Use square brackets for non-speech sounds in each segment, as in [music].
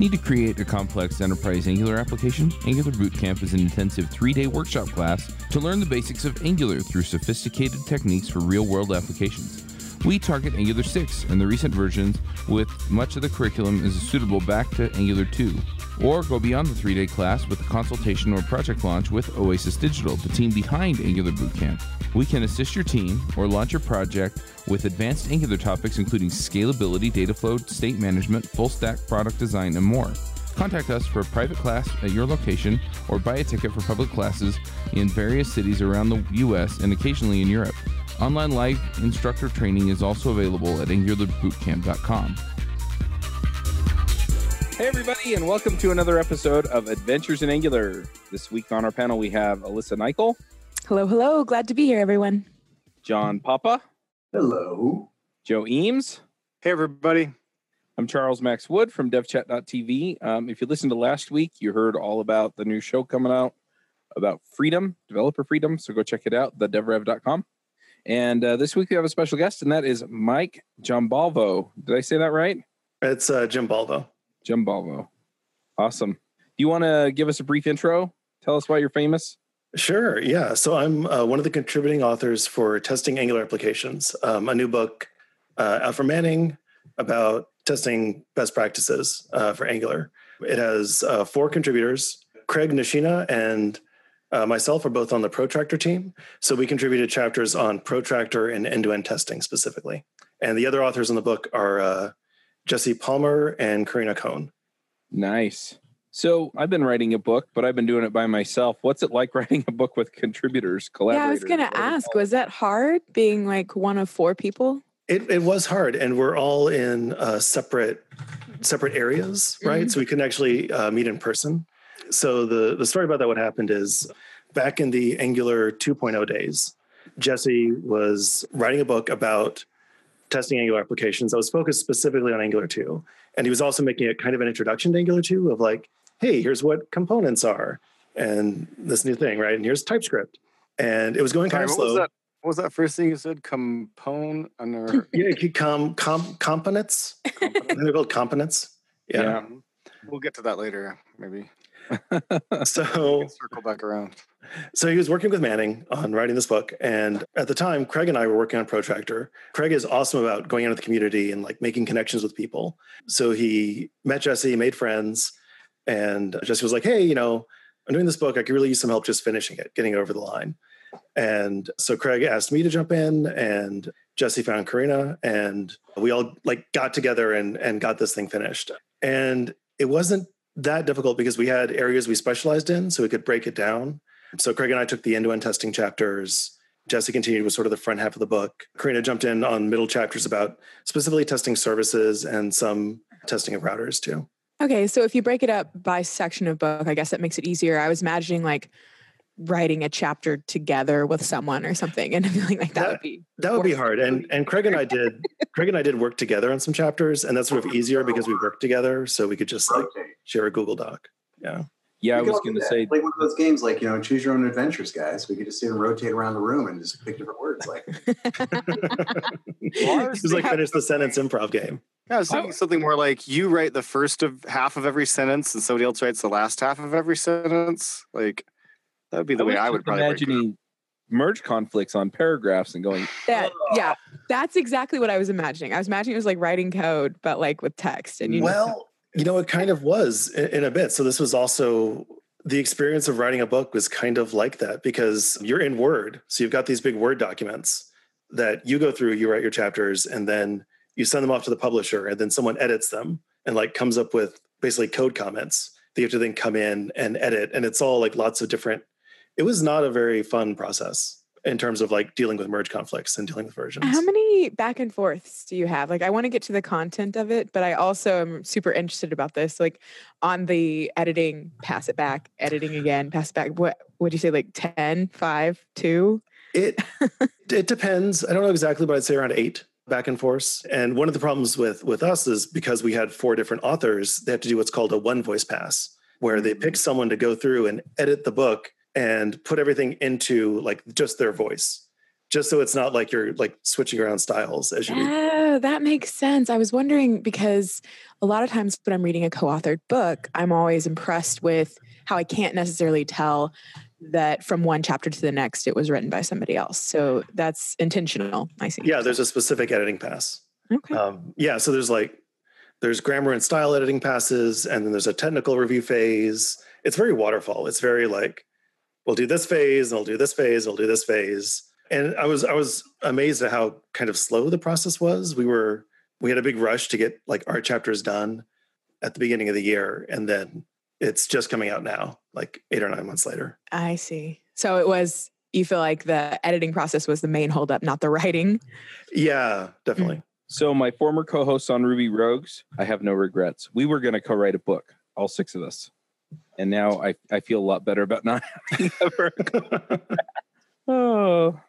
Need to create a complex enterprise Angular application? Angular Bootcamp is an intensive three day workshop class to learn the basics of Angular through sophisticated techniques for real world applications. We target Angular 6 and the recent versions, with much of the curriculum is suitable back to Angular 2. Or go beyond the three day class with a consultation or project launch with Oasis Digital, the team behind Angular Bootcamp. We can assist your team or launch your project with advanced Angular topics including scalability, data flow, state management, full stack product design, and more. Contact us for a private class at your location or buy a ticket for public classes in various cities around the US and occasionally in Europe. Online live instructor training is also available at angularbootcamp.com. Hey, everybody, and welcome to another episode of Adventures in Angular. This week on our panel, we have Alyssa Nicoll, Hello, hello. Glad to be here, everyone. John Papa, Hello. Joe Eames. Hey, everybody. I'm Charles Max Wood from devchat.tv. Um, if you listened to last week, you heard all about the new show coming out about freedom, developer freedom. So go check it out, thedevrev.com. And uh, this week we have a special guest, and that is Mike Giambalvo. Did I say that right? It's uh, Jim Balvo. Awesome. Do you want to give us a brief intro? Tell us why you're famous. Sure. Yeah. So I'm uh, one of the contributing authors for Testing Angular Applications, um, a new book uh, out from Manning about testing best practices uh, for Angular. It has uh, four contributors. Craig Nishina and uh, myself are both on the Protractor team. So we contributed chapters on Protractor and end to end testing specifically. And the other authors in the book are uh, Jesse Palmer and Corinna Cohn. Nice. So I've been writing a book, but I've been doing it by myself. What's it like [laughs] writing a book with contributors, Collaborating. Yeah, I was going to ask, was that hard being like one of four people? It, it was hard, and we're all in uh, separate separate areas, right? Mhm. So we couldn't actually uh, meet in person. So the the story about that what happened is back in the Angular 2.0 days, Jesse was writing a book about testing Angular applications that was focused specifically on Angular 2, and he was also making a kind of an introduction to Angular 2 of like, hey, here's what components are, and this new thing, right? And here's TypeScript, and it was going Sorry, kind of what slow. was that? What was that first thing you said? Component under [laughs] Yeah, com, com components. I [laughs] they're called components. Yeah. Yeah. We'll get to that later, maybe. [laughs] So, circle back around. so he was working with Manning on writing this book, and at the time, Craig and I were working on Protractor. Craig is awesome about going into the community and like making connections with people. So he met Jesse, made friends, and Jesse was like, "Hey, you know, I'm doing this book. I could really use some help just finishing it, getting it over the line." And so Craig asked me to jump in, and Jesse found Corinna, and we all like got together and and got this thing finished. And it wasn't that difficult because we had areas we specialized in, so we could break it down. So Craig and I took the end-to-end testing chapters. Jesse continued with sort of the front half of the book. Corinna jumped in on middle chapters about specifically testing services and some testing of routers too. Okay, so if you break it up by section of book, I guess that makes it easier. I was imagining like writing a chapter together with someone or something and [laughs] feeling like that, That- would be That would be hard. And and Craig and I did [laughs] Craig and I did work together on some chapters, and that's sort of easier because we worked together, so we could just like Okay. share a Google Doc. Yeah. Yeah, I We could was going to say, like one of those games, like you know, choose your own adventures, guys. We could just sit and rotate around the room and just pick different words. Like, [laughs] it was like finish the sentence improv game. Yeah, I was thinking something more like you write the first of half of every sentence and somebody else writes the last half of every sentence. Like that would be the way I would just probably break imagining merge conflicts on paragraphs and going, that. Yeah, that's exactly what I was imagining. I was imagining it was like writing code, but like with text. And you Well, you know, it kind of was in, in a bit. So this was also the experience of writing a book was kind of like that because you're in Word. So you've got these big Word documents that you go through, you write your chapters, and then you send them off to the publisher, and then someone edits them and like comes up with basically code comments that you have to then come in and edit. And it's all like lots of different. It was not a very fun process in terms of like dealing with merge conflicts and dealing with versions. How many back and forths do you have? Like, I want to get to the content of it, but I also am super interested about this. Like, on the editing, pass it back, editing again, pass it back. What would you say? Like 10, 5, 2? It it depends. I don't know exactly, but I'd say around eight back and forth. And one of the problems with with us is because we had four different authors, they have to do what's called a one voice pass, where they mm. pick someone to go through and edit the book and put everything into like just their voice, just so it's not like you're like switching around styles as you read. Oh, that makes sense. I was wondering because a lot of times when I'm reading a co authored book, I'm always impressed with how I can't necessarily tell that from one chapter to the next it was written by somebody else. So that's intentional. I see. Yeah, there's a specific editing pass. Okay. Um, yeah, so there's like there's grammar and style editing passes, and then there's a technical review phase. It's very waterfall. It's very like we'll do this phase, and we'll do this phase, and we'll do this phase. And I was I was amazed at how kind of slow the process was. We were we had a big rush to get like our chapters done at the beginning of the year, and then it's just coming out now, like eight or nine months later. I see. So it was you feel like the editing process was the main holdup, not the writing. Yeah, definitely. Hmm. So my former co-hosts on Ruby Rogues, I have no regrets. We were going to co-write a book, all six of us, and now I I feel a lot better about not [laughs] having ever. [laughs] oh,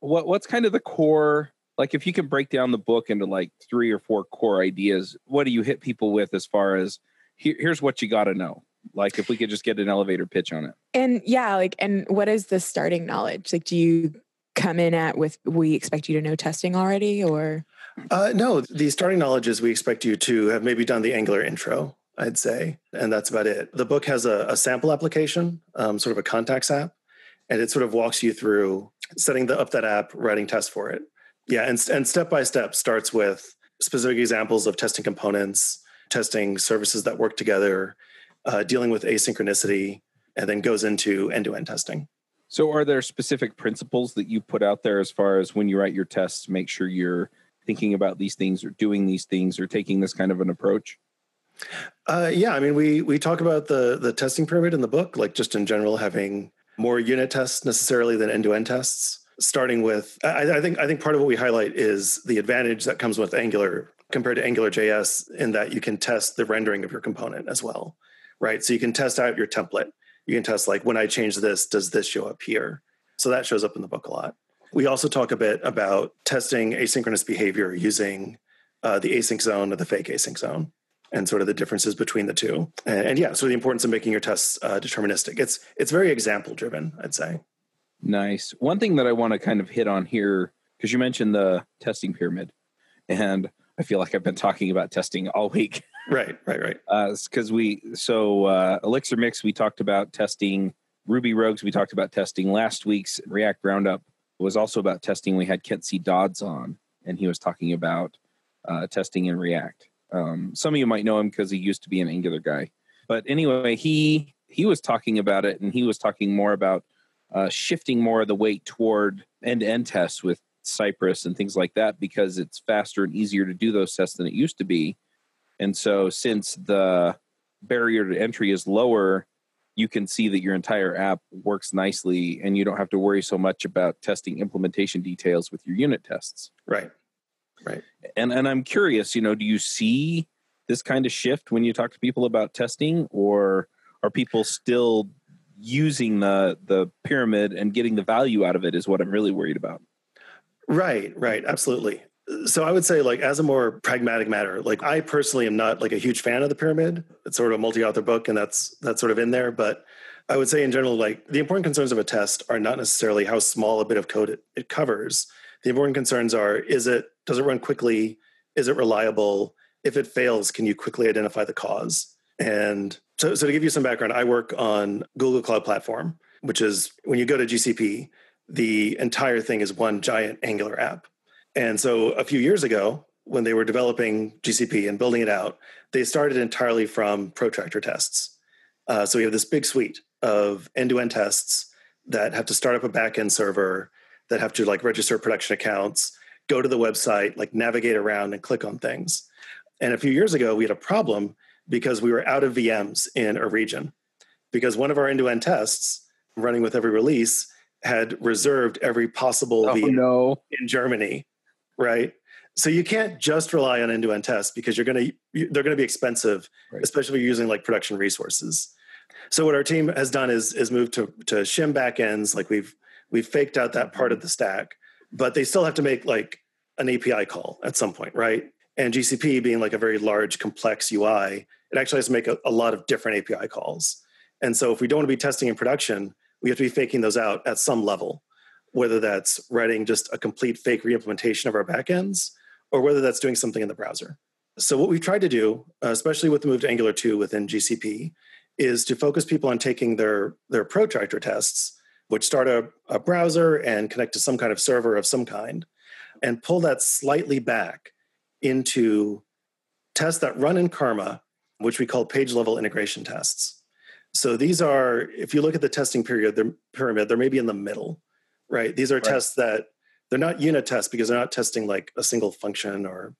what what's kind of the core? Like, if you can break down the book into like three or four core ideas, what do you hit people with as far as here, here's what you got to know? Like, if we could just get an elevator pitch on it. And yeah, like, and what is the starting knowledge? Like, do you come in at with we expect you to know testing already, or Uh, no, the starting knowledge is we expect you to have maybe done the Angular intro, I'd say, and that's about it. The book has a, a sample application, um, sort of a contacts app, and it sort of walks you through setting the, up that app, writing tests for it. Yeah, and, and step by step starts with specific examples of testing components, testing services that work together, uh, dealing with asynchronicity, and then goes into end to end testing. So, are there specific principles that you put out there as far as when you write your tests, make sure you're thinking about these things or doing these things or taking this kind of an approach? Uh, yeah, I mean, we we talk about the the testing pyramid in the book, like just in general, having more unit tests necessarily than end to end tests. Starting with, I, I think I think part of what we highlight is the advantage that comes with Angular compared to Angular JS in that you can test the rendering of your component as well, right? So you can test out your template. You can test like when I change this, does this show up here? So that shows up in the book a lot. We also talk a bit about testing asynchronous behavior using uh, the async zone or the fake async zone and sort of the differences between the two. And, and yeah, so the importance of making your tests uh, deterministic. It's it's very example driven, I'd say. Nice. One thing that I want to kind of hit on here, because you mentioned the testing pyramid, and I feel like I've been talking about testing all week. [laughs] Right, right, right. Because we, so uh, Elixir Mix, we talked about testing. Ruby Rogues, we talked about testing. Last week's React Roundup was also about testing. We had Kent C. Dodds on, and he was talking about uh, testing in React. Um, some of you might know him because he used to be an Angular guy. But anyway, he he was talking about it, and he was talking more about uh, shifting more of the weight toward end-to-end tests with Cypress and things like that because it's faster and easier to do those tests than it used to be. And so, since the barrier to entry is lower, you can see that your entire app works nicely, and you don't have to worry so much about testing implementation details with your unit tests. Right. Right. And and I'm curious, you know, do you see this kind of shift when you talk to people about testing, or are people still using the the pyramid and getting the value out of it? Is what I'm really worried about. Right, right, absolutely. So I would say, like, as a more pragmatic matter, like I personally am not like a huge fan of the pyramid. It's sort of a multi-author book, and that's that's sort of in there. But I would say, in general, like the important concerns of a test are not necessarily how small a bit of code it, it covers. The important concerns are: is it does it run quickly? Is it reliable? If it fails, can you quickly identify the cause? And so, so to give you some background, I work on Google Cloud Platform, which is when you go to GCP, the entire thing is one giant Angular app. And so a few years ago, when they were developing GCP and building it out, they started entirely from protractor tests. Uh, so we have this big suite of end-to-end tests that have to start up a backend server, that have to like register production accounts, go to the website, like navigate around and click on things. And a few years ago, we had a problem because we were out of VMs in a region because one of our end-to-end tests running with every release had reserved every possible Oh VM no! in Germany, right? So you can't just rely on end-to-end tests because you're going to they're going to be expensive, Right. especially if you're using like production resources. So what our team has done is is moved to to shim backends. Like we've we've faked out that part of mm-hmm. the stack, but they still have to make like an API call at some point, right? And GCP being like a very large, complex UI, it actually has to make a, a lot of different API calls. And so if we don't want to be testing in production, we have to be faking those out at some level, whether that's writing just a complete fake reimplementation of our backends or whether that's doing something in the browser. So what we've tried to do, especially with the move to Angular 2 within GCP, is to focus people on taking their, their protractor tests, which start a, a browser and connect to some kind of server of some kind, and pull that slightly back into tests that run in Karma, which we call page level integration tests. So these are, if you look at the testing period, they're pyramid, they're maybe in the middle, right? These are Right. tests that they're not unit tests because they're not testing like a single function or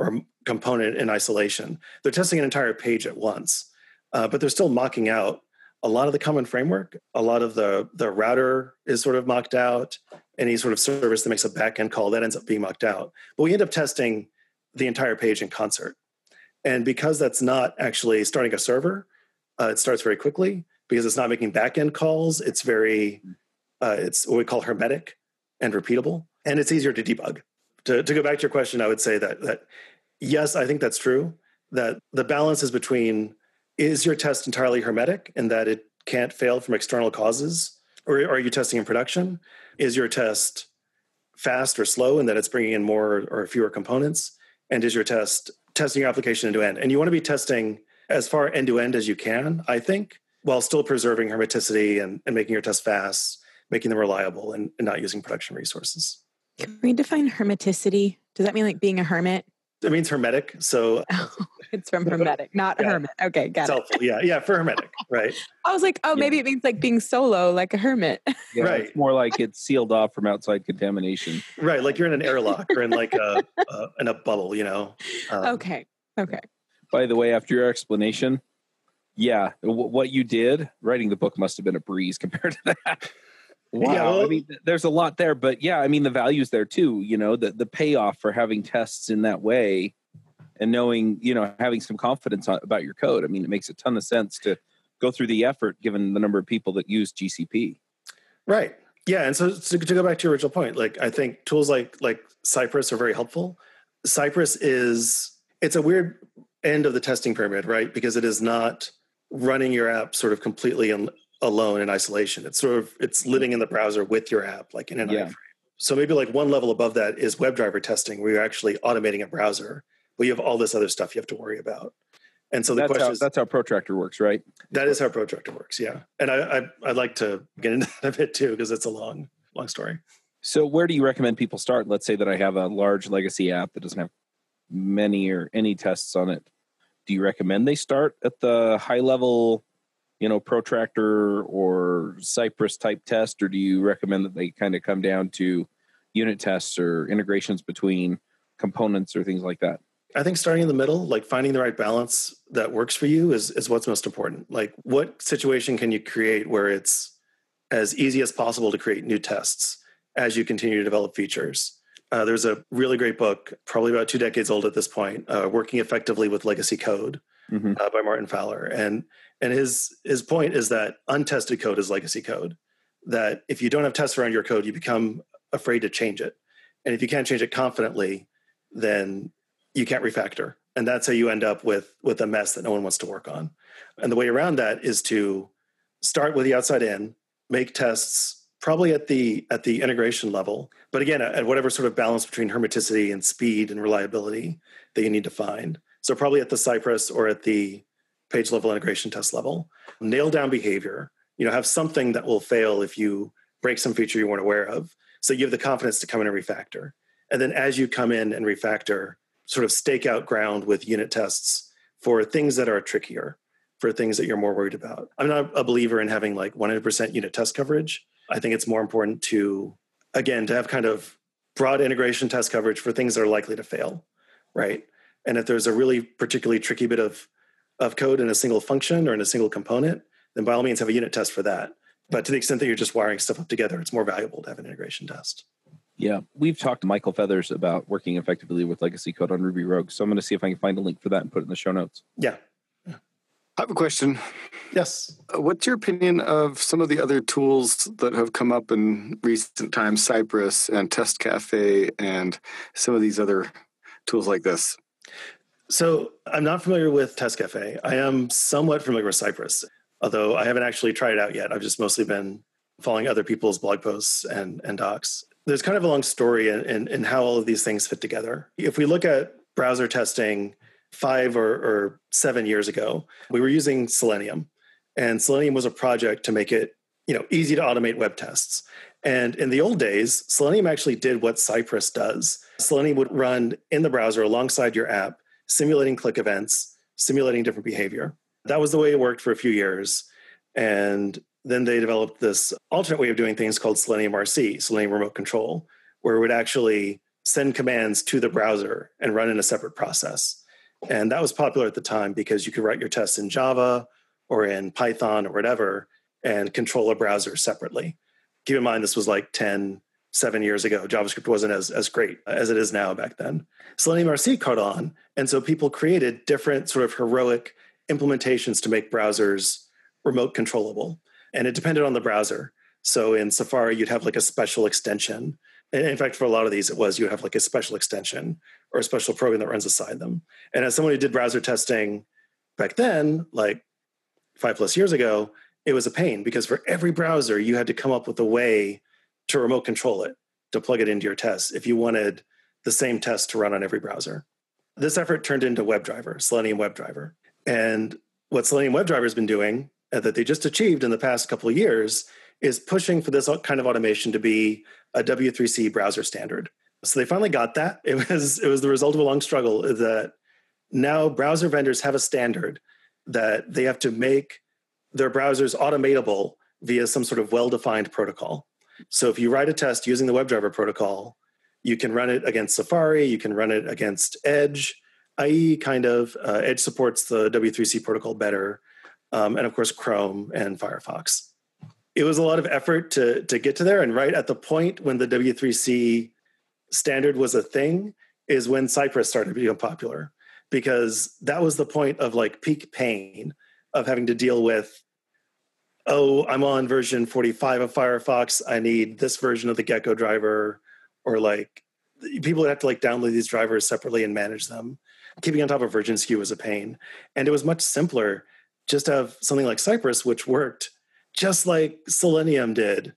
or component in isolation. They're testing an entire page at once, uh, but they're still mocking out a lot of the common framework. A lot of the the router is sort of mocked out. Any sort of service that makes a backend call that ends up being mocked out. But we end up testing the entire page in concert. And because that's not actually starting a server, uh, it starts very quickly because it's not making backend calls. It's very, uh, it's what we call hermetic and repeatable, and it's easier to debug. To, to go back to your question, I would say that that yes, I think that's true. That the balance is between is your test entirely hermetic and that it can't fail from external causes, or are you testing in production? Is your test fast or slow and that it's bringing in more or fewer components? And is your test testing your application end to end? And you want to be testing as far end to end as you can, I think, while still preserving hermeticity and, and making your tests fast, making them reliable, and, and not using production resources. Can we define hermeticity? Does that mean like being a hermit? It means hermetic, so [laughs] it's from [laughs] hermetic, not Yeah. hermit. Okay, it's got it. helpful. Yeah, yeah, for hermetic, [laughs] right? I was like, oh, Yeah. maybe it means like being solo, like a hermit. Yeah, Right. It's more like it's sealed off from outside contamination. Right, like you're in an airlock or in like a, a in a bubble, you know. Um, okay, okay. By the way, after your explanation, yeah, w- what you did writing the book must have been a breeze compared to that. Wow, Yeah, I mean, there's a lot there, but yeah, I mean, the value's there too. You know, the the payoff for having tests in that way, and knowing, you know, having some confidence on, about your code. I mean, it makes a ton of sense to go through the effort given the number of people that use GCP. Right. Yeah, and so to, to go back to your original point, like I think tools like like Cypress are very helpful. Cypress is it's a weird end of the testing pyramid, right? Because it is not running your app sort of completely in, alone in isolation. It's sort of it's living in the browser with your app, like in an Yeah. iframe. So maybe like one level above that is WebDriver testing, where you're actually automating a browser, but you have all this other stuff you have to worry about. And so the that's question how, is, that's how Protractor works, right? that is how Protractor works, yeah. And I, I I'd like to get into that a bit too because it's a long long story. So, where do you recommend people start? Let's say that I have a large legacy app that doesn't have many or any tests on it. Do you recommend they start at the high level, you know, protractor or Cypress type test, or do you recommend that they kind of come down to unit tests or integrations between components or things like that? I think starting in the middle, like finding the right balance that works for you is is what's most important. Like what situation can you create where it's as easy as possible to create new tests as you continue to develop features. Uh, there's a really great book, probably about two decades old at this point, uh, "Working Effectively with Legacy Code" Mhm. uh, by Martin Fowler, and and his his point is that untested code is legacy code. That if you don't have tests around your code, you become afraid to change it, and if you can't change it confidently, then you can't refactor, and that's how you end up with with a mess that no one wants to work on. And the way around that is to start with the outside in, make tests probably at the at the integration level, but again at whatever sort of balance between hermeticity and speed and reliability that you need to find. So probably at the Cypress or at the page level integration test level, nail down behavior. You know, have something that will fail if you break some feature you weren't aware of. So you have the confidence to come in and refactor. And then as you come in and refactor, sort of stake out ground with unit tests for things that are trickier, for things that you're more worried about. I'm not a believer in having like 100% unit test coverage. I think it's more important to, again, to have kind of broad integration test coverage for things that are likely to fail, right? And if there's a really particularly tricky bit of, of code in a single function or in a single component, then by all means have a unit test for that. But to the extent that you're just wiring stuff up together, it's more valuable to have an integration test. Yeah, we've talked to Michael Feathers about working effectively with legacy code on Ruby Rogue. So I'm going to see if I can find a link for that and put it in the show notes. Yeah. I have a question. Yes. Uh, What's your opinion of some of the other tools that have come up in recent times, Cypress and Test Cafe and some of these other tools like this? So I'm not familiar with Test Cafe. I am somewhat familiar with Cypress, although I haven't actually tried it out yet. I've just mostly been following other people's blog posts and, and docs. there's kind of a long story in, in, in, how all of these things fit together. If we look at browser testing five or, or seven years ago, we were using Selenium, and Selenium was a project to make it you know easy to automate web tests. And in the old days, Selenium actually did what Cypress does. Selenium would run in the browser alongside your app, simulating click events, simulating different behavior. That was the way it worked for a few years. And then they developed this alternate way of doing things called Selenium RC, Selenium Remote Control, where it would actually send commands to the browser and run in a separate process. And that was popular at the time because you could write your tests in Java or in Python or whatever and control a browser separately. Keep in mind, this was like 10, seven years ago. JavaScript wasn't as, as great as it is now back then. Selenium RC caught on. And so people created different sort of heroic implementations to make browsers remote controllable and it depended on the browser. So in Safari, you'd have like a special extension. And in fact, for a lot of these, it was you have like a special extension or a special program that runs aside them. And as someone who did browser testing back then, like five plus years ago, it was a pain because for every browser, you had to come up with a way to remote control it, to plug it into your tests if you wanted the same test to run on every browser. This effort turned into WebDriver, Selenium WebDriver. And what Selenium WebDriver has been doing uh, that they just achieved in the past couple of years is pushing for this kind of automation to be a W3C browser standard. So they finally got that. [laughs] It was it was the result of a long struggle that now browser vendors have a standard that they have to make their browsers automatable via some sort of well-defined protocol. So if you write a test using the WebDriver protocol, you can run it against Safari, you can run it against Edge, IE kind of. Uh, Edge supports the W3C protocol better um, and of course Chrome and Firefox. It was a lot of effort to to get to there, and right at the point when the W3C standard was a thing is when Cypress started become popular because that was the point of like peak pain of having to deal with oh i'm on version 45 of firefox i need this version of the gecko driver or like people would have to like download these drivers separately and manage them keeping on top of version skew was a pain and it was much simpler just to have something like Cypress, which worked just like Selenium did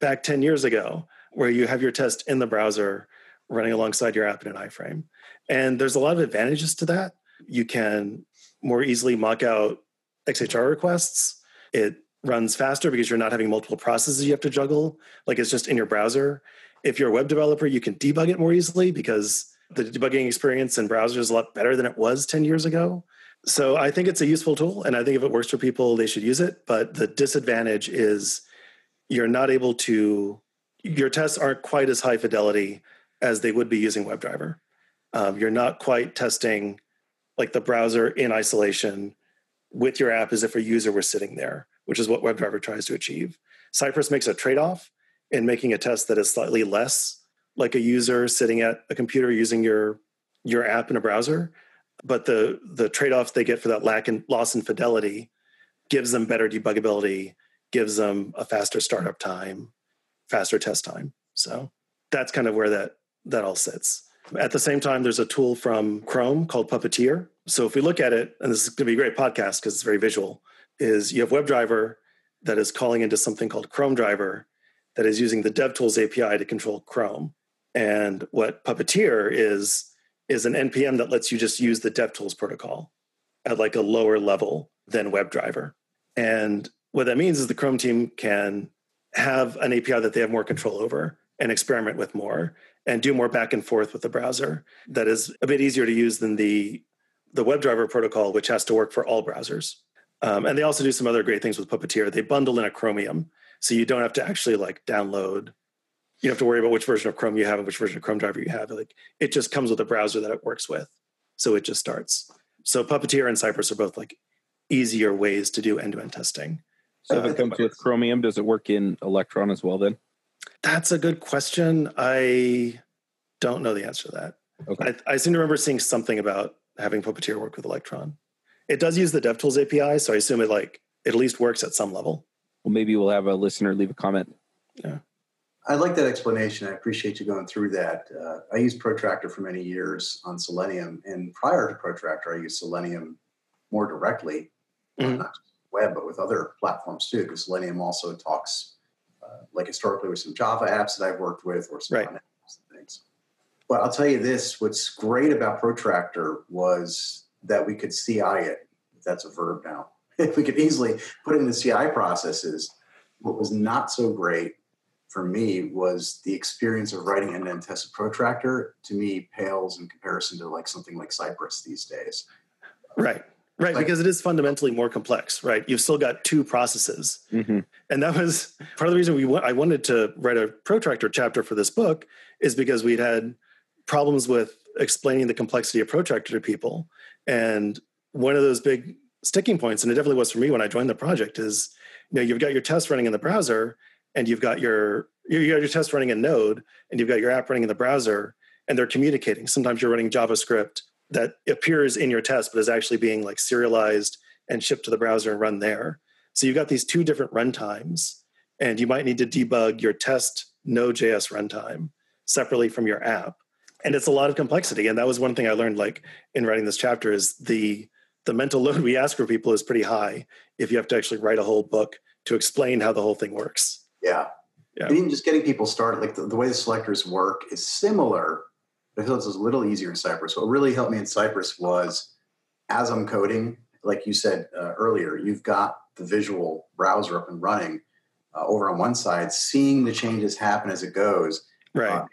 back 10 years ago, where you have your test in the browser running alongside your app in an iframe. And there's a lot of advantages to that. You can more easily mock out XHR requests. It runs faster because you're not having multiple processes you have to juggle. Like it's just in your browser. If you're a web developer, you can debug it more easily because the debugging experience in browsers is a lot better than it was 10 years ago. So I think it's a useful tool, and I think if it works for people, they should use it. But the disadvantage is you're not able to. Your tests aren't quite as high fidelity as they would be using WebDriver. Um, you're not quite testing like the browser in isolation with your app as if a user were sitting there, which is what WebDriver tries to achieve. Cypress makes a trade off in making a test that is slightly less like a user sitting at a computer using your your app in a browser but the the trade-off they get for that lack and loss in fidelity gives them better debuggability gives them a faster startup time faster test time. So that's kind of where that that all sits. At the same time there's a tool from chrome called puppeteer. So if we look at it and this is going to be a great podcast because it's very visual is you have webdriver that is calling into something called chrome driver that is using the devtools api to control chrome. And what puppeteer is is an npm that lets you just use the devtools protocol at like a lower level than webdriver. And what that means is the chrome team can have an api that they have more control over and experiment with more and do more back and forth with the browser that is a bit easier to use than the the webdriver protocol which has to work for all browsers. Um, and they also do some other great things with puppeteer. They bundle in a chromium so you don't have to actually like download you don't have to worry about which version of Chrome you have and which version of Chrome driver you have. Like it just comes with a browser that it works with. So it just starts. So Puppeteer and Cypress are both like easier ways to do end-to-end testing. So if it uh, comes with Chromium, does it work in Electron as well then? That's a good question. I don't know the answer to that. Okay. I, I seem to remember seeing something about having Puppeteer work with Electron. It does use the DevTools API, so I assume it like it at least works at some level. Well, maybe we'll have a listener leave a comment. Yeah. I like that explanation. I appreciate you going through that. Uh, I used Protractor for many years on Selenium, and prior to Protractor, I used Selenium more directly, mm-hmm. not just web, but with other platforms too, because Selenium also talks uh, like historically with some Java apps that I've worked with or some Right. Apps and things. But I'll tell you this: what's great about Protractor was that we could CI it. If that's a verb now. [laughs] If we could easily put it in the CI processes. What was not so great for me was the experience of writing end-to-end tests of Protractor. To me, pales in comparison to like something like Cypress these days. Right. Right. Like- because it is fundamentally more complex, right? You've still got two processes. Mhm. And that was [laughs] part of the reason we wa- I wanted to write a protractor chapter for this book is because we'd had problems with explaining the complexity of protractor to people. And one of those big sticking points, and it definitely was for me when I joined the project, is you know, you've got your test running in the browser and you've got your you got your test running in Node and you've got your app running in the browser and they're communicating. Sometimes you're running JavaScript that appears in your test, but is actually being like serialized and shipped to the browser and run there. So you've got these two different runtimes, and you might need to debug your test Node.js runtime separately from your app. And it's a lot of complexity. And that was one thing I learned like in writing this chapter is the the mental load we ask for people is pretty high if you have to actually write a whole book to explain how the whole thing works. Yeah. Yeah. And even just getting people started, like the, the way the selectors work is similar, I feel it's a little easier in Cypress. What really helped me in Cypress was as I'm coding, like you said uh, earlier, you've got the visual browser up and running uh, over on one side, seeing the changes happen as it goes. Right. Uh,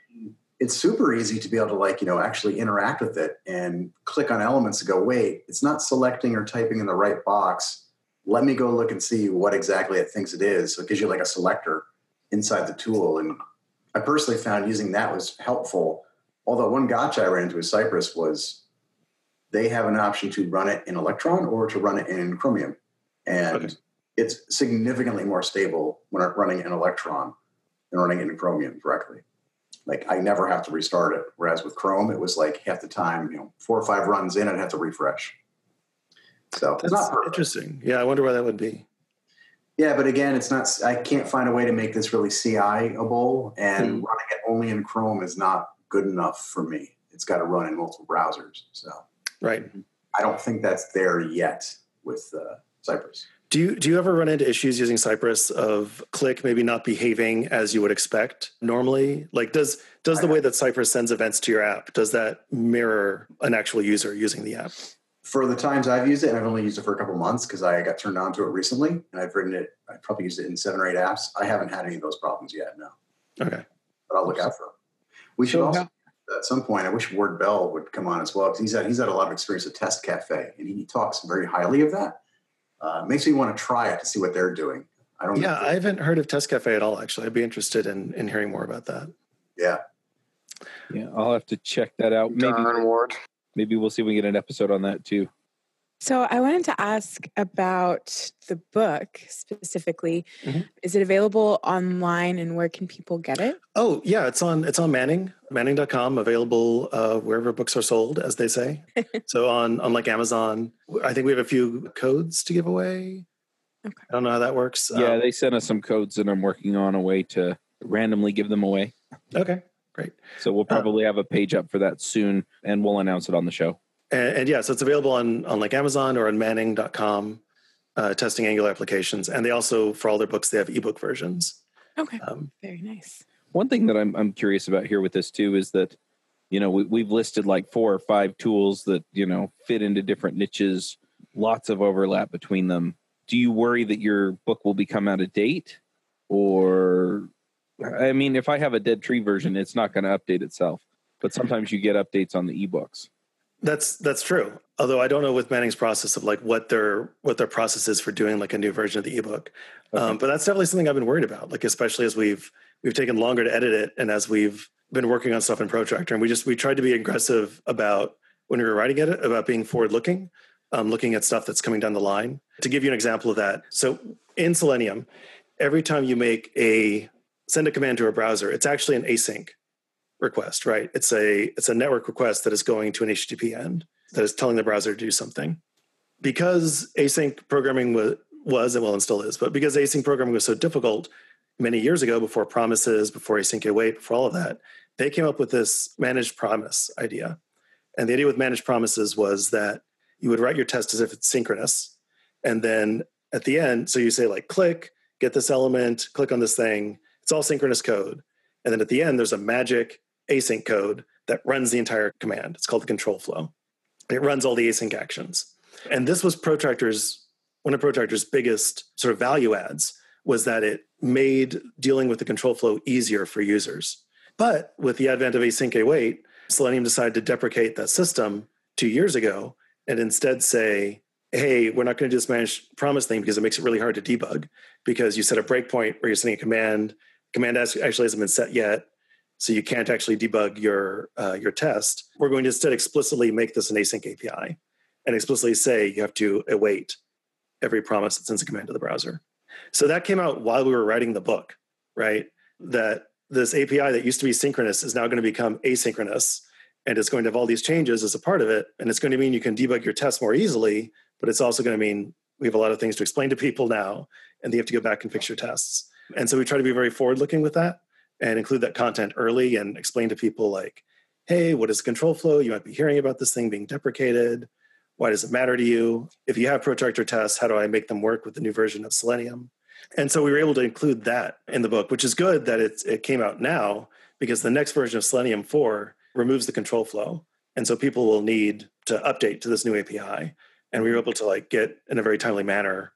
it's super easy to be able to like you know actually interact with it and click on elements and go wait it's not selecting or typing in the right box. Let me go look and see what exactly it thinks it is. So it gives you like a selector inside the tool. And i personally found using that was helpful. Although one gotcha i ran into with cypress was they have an option to run it in electron or to run it in chromium. And Okay. it's significantly more stable when running in electron than running in chromium directly like I never have to restart it. Whereas with Chrome, it was like half the time, you know, four or five runs in, I'd have to refresh. So That's not perfect. interesting. Yeah, I wonder why that would be. Yeah, but again, it's not. I can't find a way to make this really CI-able, and Hmm. running it only in Chrome is not good enough for me. It's got to run in multiple browsers. So Right. I don't think that's there yet with uh, Cypress. Do you do you ever run into issues using Cypress of click maybe not behaving as you would expect normally? Like does does the way that Cypress sends events to your app does that mirror an actual user using the app? For the times I've used it, and I've only used it for a couple months because I got turned on to it recently, and I've written it. I probably used it in seven or eight apps. I haven't had any of those problems yet. No. Okay. but I'll look out for him. We should So also, how- at some point, I wish Ward Bell would come on as well because he's had he's had a lot of experience with Test Cafe, and he talks very highly of that. Uh, makes me want to try it to see what they're doing. I don't. Yeah, know. I haven't heard of Test Cafe at all actually. I'd be interested in in hearing more about that. yeah. Yeah, I'll have to check that out. Maybe Don Ward. maybe we'll see if we get an episode on that too. So I wanted to ask about the book specifically. Mhm. Is it available online and where can people get it? Oh, yeah, it's on it's on Manning, manning.com, available uh, wherever books are sold, as they say. [laughs] so on on like Amazon. I think we have a few codes to give away. Okay. I don't know how that works. Yeah, Um, they sent us some codes and I'm working on a way to randomly give them away. okay. Great. So we'll probably have a page up for that soon and we'll announce it on the show. And, and yeah, so it's available on on like Amazon or on Manning.com, uh, testing Angular applications, and they also for all their books they have ebook versions. Okay, Um, very nice. One thing that I'm I'm curious about here with this too is that you know we, we've listed like four or five tools that you know fit into different niches, lots of overlap between them. Do you worry that your book will become out of date, or I mean, if I have a dead tree version, it's not going to update itself. But sometimes you get updates on the ebooks. That's that's true. Although I don't know with Manning's process of like what their what their process is for doing like a new version of the ebook. Um, but that's definitely something I've been worried about. Like especially as we've we've taken longer to edit it, and as we've been working on stuff in Protractor, and we just we tried to be aggressive about when we were writing it about being forward looking, um, looking at stuff that's coming down the line. To give you an example of that, so in Selenium, every time you make a send a command to a browser, it's actually an async request, right? It's a it's a network request that is going to an HTTP end that is telling the browser to do something. Because async programming was was and well and still is, but because async programming was so difficult many years ago, before promises, before async await, before all of that, they came up with this managed promise idea. And the idea with managed promises was that you would write your test as if it's synchronous, and then at the end, so you say like click, get this element, click on this thing, It's all synchronous code. And then at the end, there's a magic async code that runs the entire command. It's called the control flow. It runs all the async actions. And this was Protractor's, one of Protractor's biggest sort of value adds was that it made dealing with the control flow easier for users. But with the advent of async await, Selenium decided to deprecate that system two years ago and instead say, hey, we're not going to do this manage promise thing because it makes it really hard to debug because you set a breakpoint where you're sending a command. Command actually hasn't been set yet, so you can't actually debug your uh, your test. We're going to instead explicitly make this an async API and explicitly say you have to await every promise that sends a command to the browser. So that came out while we were writing the book, right? That this API that used to be synchronous is now going to become asynchronous and it's going to have all these changes as a part of it. And it's going to mean you can debug your tests more easily, but it's also going to mean we have a lot of things to explain to people now and they have to go back and fix your tests. And so we try to be very forward looking with that and include that content early and explain to people like, hey, what is control flow? You might be hearing about this thing being deprecated. Why does it matter to you? If you have protractor tests, how do I make them work with the new version of Selenium? And so we were able to include that in the book, which is good that it, it came out now because the next version of Selenium 4 removes the control flow. And so people will need to update to this new API. And we were able to like get in a very timely manner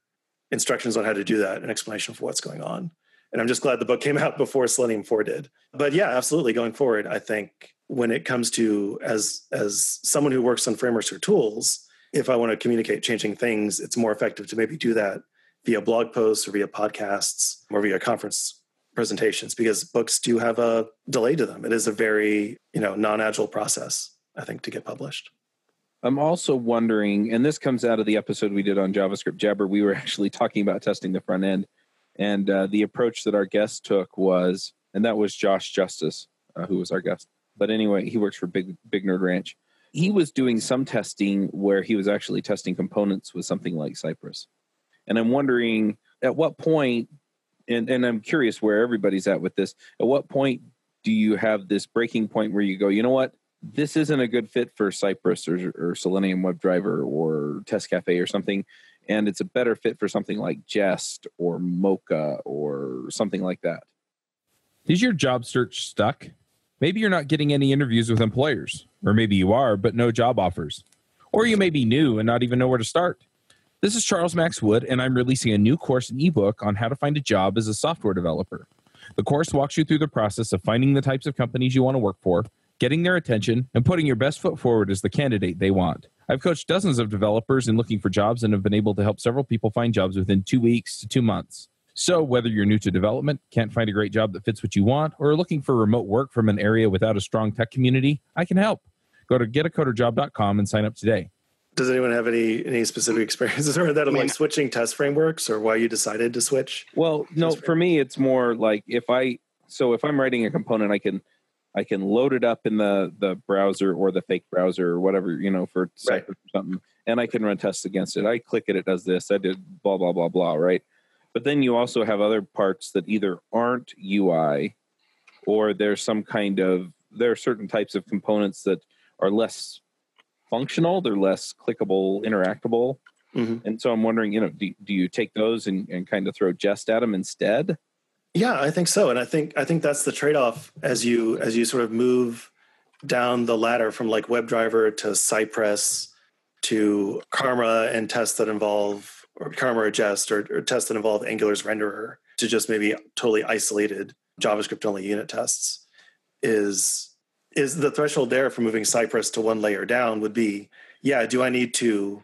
instructions on how to do that and explanation for what's going on. And I'm just glad the book came out [laughs] before Selenium 4 did. But yeah, absolutely. Going forward, I think when it comes to as as someone who works on frameworks or tools, if I want to communicate changing things, it's more effective to maybe do that via blog posts or via podcasts or via conference presentations because books do have a delay to them. It is a very, you know, non-agile process, I think, to get published. I'm also wondering, and this comes out of the episode we did on JavaScript Jabber. We were [laughs] actually talking about testing the front end, and uh, the approach that our guest took was, and that was Josh Justice, uh, who was our guest. But anyway, he works for Big Big Nerd Ranch. He was doing some testing where he was actually testing components with something like Cypress. And I'm wondering at what point, and, and I'm curious where everybody's at with this, at what point do you have this breaking point where you go, you know what, this isn't a good fit for Cypress or, or Selenium WebDriver or Test Cafe or something, and it's a better fit for something like Jest or Mocha or something like that? Is your job search stuck? Maybe you're not getting any interviews with employers, or maybe you are, but no job offers. Or you may be new and not even know where to start. This is Charles Max Wood, and I'm releasing a new course and ebook on how to find a job as a software developer. The course walks you through the process of finding the types of companies you want to work for, getting their attention, and putting your best foot forward as the candidate they want. I've coached dozens of developers in looking for jobs and have been able to help several people find jobs within two weeks to two months. So, whether you're new to development, can't find a great job that fits what you want, or are looking for remote work from an area without a strong tech community, I can help. Go to getacoderjob.com and sign up today. Does anyone have any any specific experiences or that of I mean, like switching test frameworks or why you decided to switch? Well, no, for me it's more like if I so if I'm writing a component, I can I can load it up in the the browser or the fake browser or whatever you know for right. something, and I can run tests against it. I click it, it does this. I did blah blah blah blah. Right, but then you also have other parts that either aren't UI or there's some kind of there are certain types of components that are less functional, they're less clickable, interactable. Mm-hmm. And so I'm wondering, you know, do, do you take those and, and kind of throw Jest at them instead? Yeah, I think so. And I think I think that's the trade-off as you as you sort of move down the ladder from like WebDriver to Cypress to Karma and tests that involve or Karma or Jest or, or tests that involve Angular's renderer to just maybe totally isolated JavaScript only unit tests is is the threshold there for moving Cypress to one layer down would be, yeah, do I need to?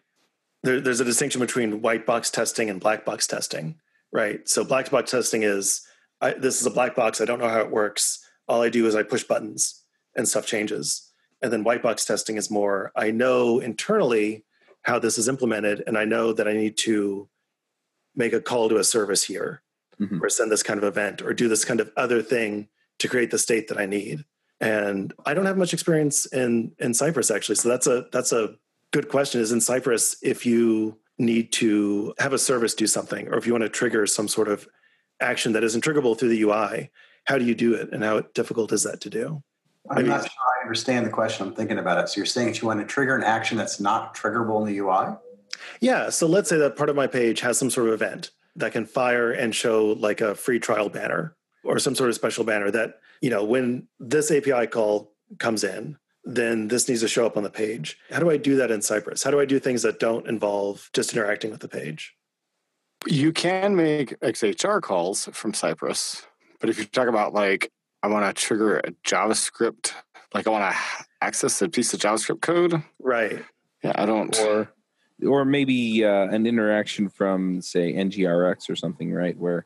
There, there's a distinction between white box testing and black box testing, right? So black box testing is I, this is a black box. I don't know how it works. All I do is I push buttons and stuff changes. And then white box testing is more I know internally how this is implemented, and I know that I need to make a call to a service here, mm-hmm. or send this kind of event, or do this kind of other thing to create the state that I need and I don't have much experience in in Cypress actually. So that's a that's a good question. Is in Cypress if you need to have a service do something, or if you want to trigger some sort of action that isn't triggerable through the UI, how do you do it, and how difficult is that to do? I'm not sure I understand the question. I'm thinking about it. So you're saying that you want to trigger an action that's not triggerable in the UI? Yeah. So let's say that part of my page has some sort of event that can fire and show like a free trial banner or some sort of special banner that, you know, when this API call comes in, then this needs to show up on the page. How do I do that in Cypress? How do I do things that don't involve just interacting with the page? You can make XHR calls from Cypress, but if you talk about like, I want to trigger a JavaScript, like I want to access a piece of JavaScript code. Right. Yeah, I don't. Or or maybe uh, an interaction from say NGRX or something, right? Where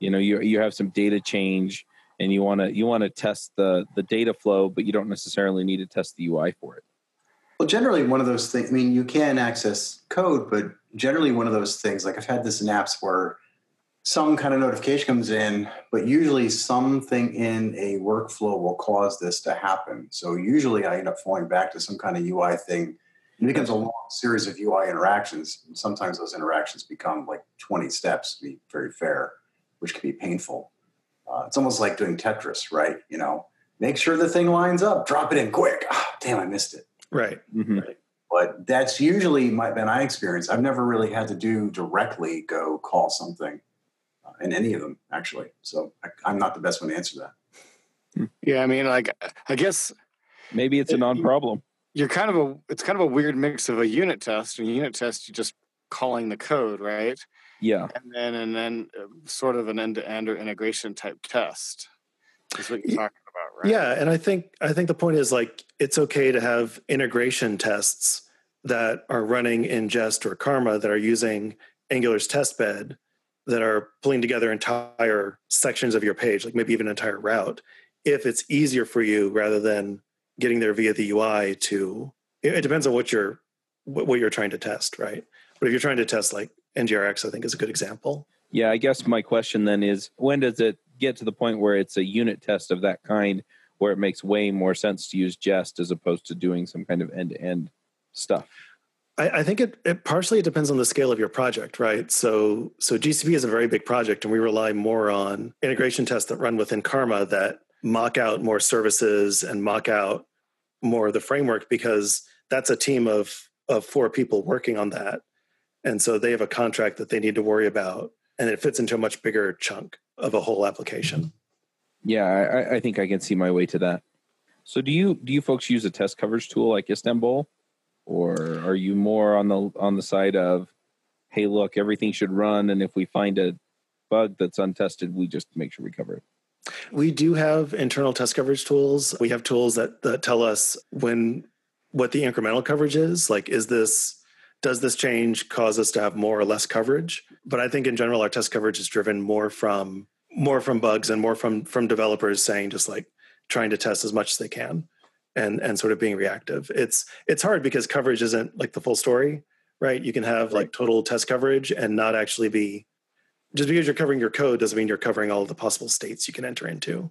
you know you you have some data change and you want to you want to test the the data flow, but you don't necessarily need to test the UI for it. Well, generally, one of those things. I mean, you can access code, but generally, one of those things. Like I've had this in apps where some kind of notification comes in, but usually something in a workflow will cause this to happen. So usually, I end up falling back to some kind of UI thing. It becomes a long series of UI interactions. And sometimes those interactions become like 20 steps, to be very fair, which can be painful. Uh, it's almost like doing Tetris, right? You know, make sure the thing lines up, drop it in quick. Oh, damn, I missed it. Right. Mm-hmm. right. But that's usually my, been my experience. I've never really had to do directly go call something uh, in any of them, actually. So I, I'm not the best one to answer that. Yeah, I mean, like, I guess Maybe it's a non-problem. you're kind of a. It's kind of a weird mix of a unit test. A unit test, you're just calling the code, right? Yeah. And then and then uh, sort of an end-to-end or integration type test. Is what you're talking about, right? Yeah, and I think I think the point is like it's okay to have integration tests that are running in Jest or Karma that are using Angular's test bed that are pulling together entire sections of your page, like maybe even an entire route, if it's easier for you rather than getting there via the UI to it depends on what you're what you're trying to test, right? But if you're trying to test like NGRX, I think is a good example. Yeah, I guess my question then is when does it get to the point where it's a unit test of that kind where it makes way more sense to use Jest as opposed to doing some kind of end to end stuff? I, I think it, it partially depends on the scale of your project, right? So so GCP is a very big project, and we rely more on integration tests that run within Karma that mock out more services and mock out more of the framework because that's a team of of four people working on that, and so they have a contract that they need to worry about, and it fits into a much bigger chunk of a whole application. Yeah, I, I think I can see my way to that. So do you do you folks use a test coverage tool like Istanbul? Or are you more on the on the side of, hey, look, everything should run, and if we find a bug that's untested, we just make sure we cover it. We do have internal test coverage tools. We have tools that, that tell us when what the incremental coverage is. Like, is this does this change cause us to have more or less coverage? But I think in general, our test coverage is driven more from more from bugs and more from from developers saying just like trying to test as much as they can and and sort of being reactive. It's it's hard because coverage isn't like the full story, right? You can have like total test coverage and not actually be just because you're covering your code doesn't mean you're covering all the possible states you can enter into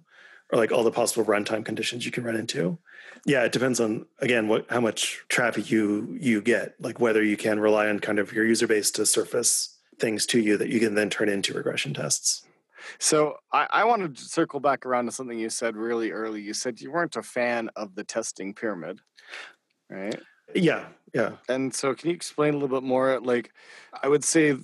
or like all the possible runtime conditions you can run into yeah it depends on again what how much traffic you you get like whether you can rely on kind of your user base to surface things to you that you can then turn into regression tests So I, I want to circle back around to something you said really early. You said you weren't a fan of the testing pyramid, right? yeah yeah And so, can you explain a little bit more? Like, I would say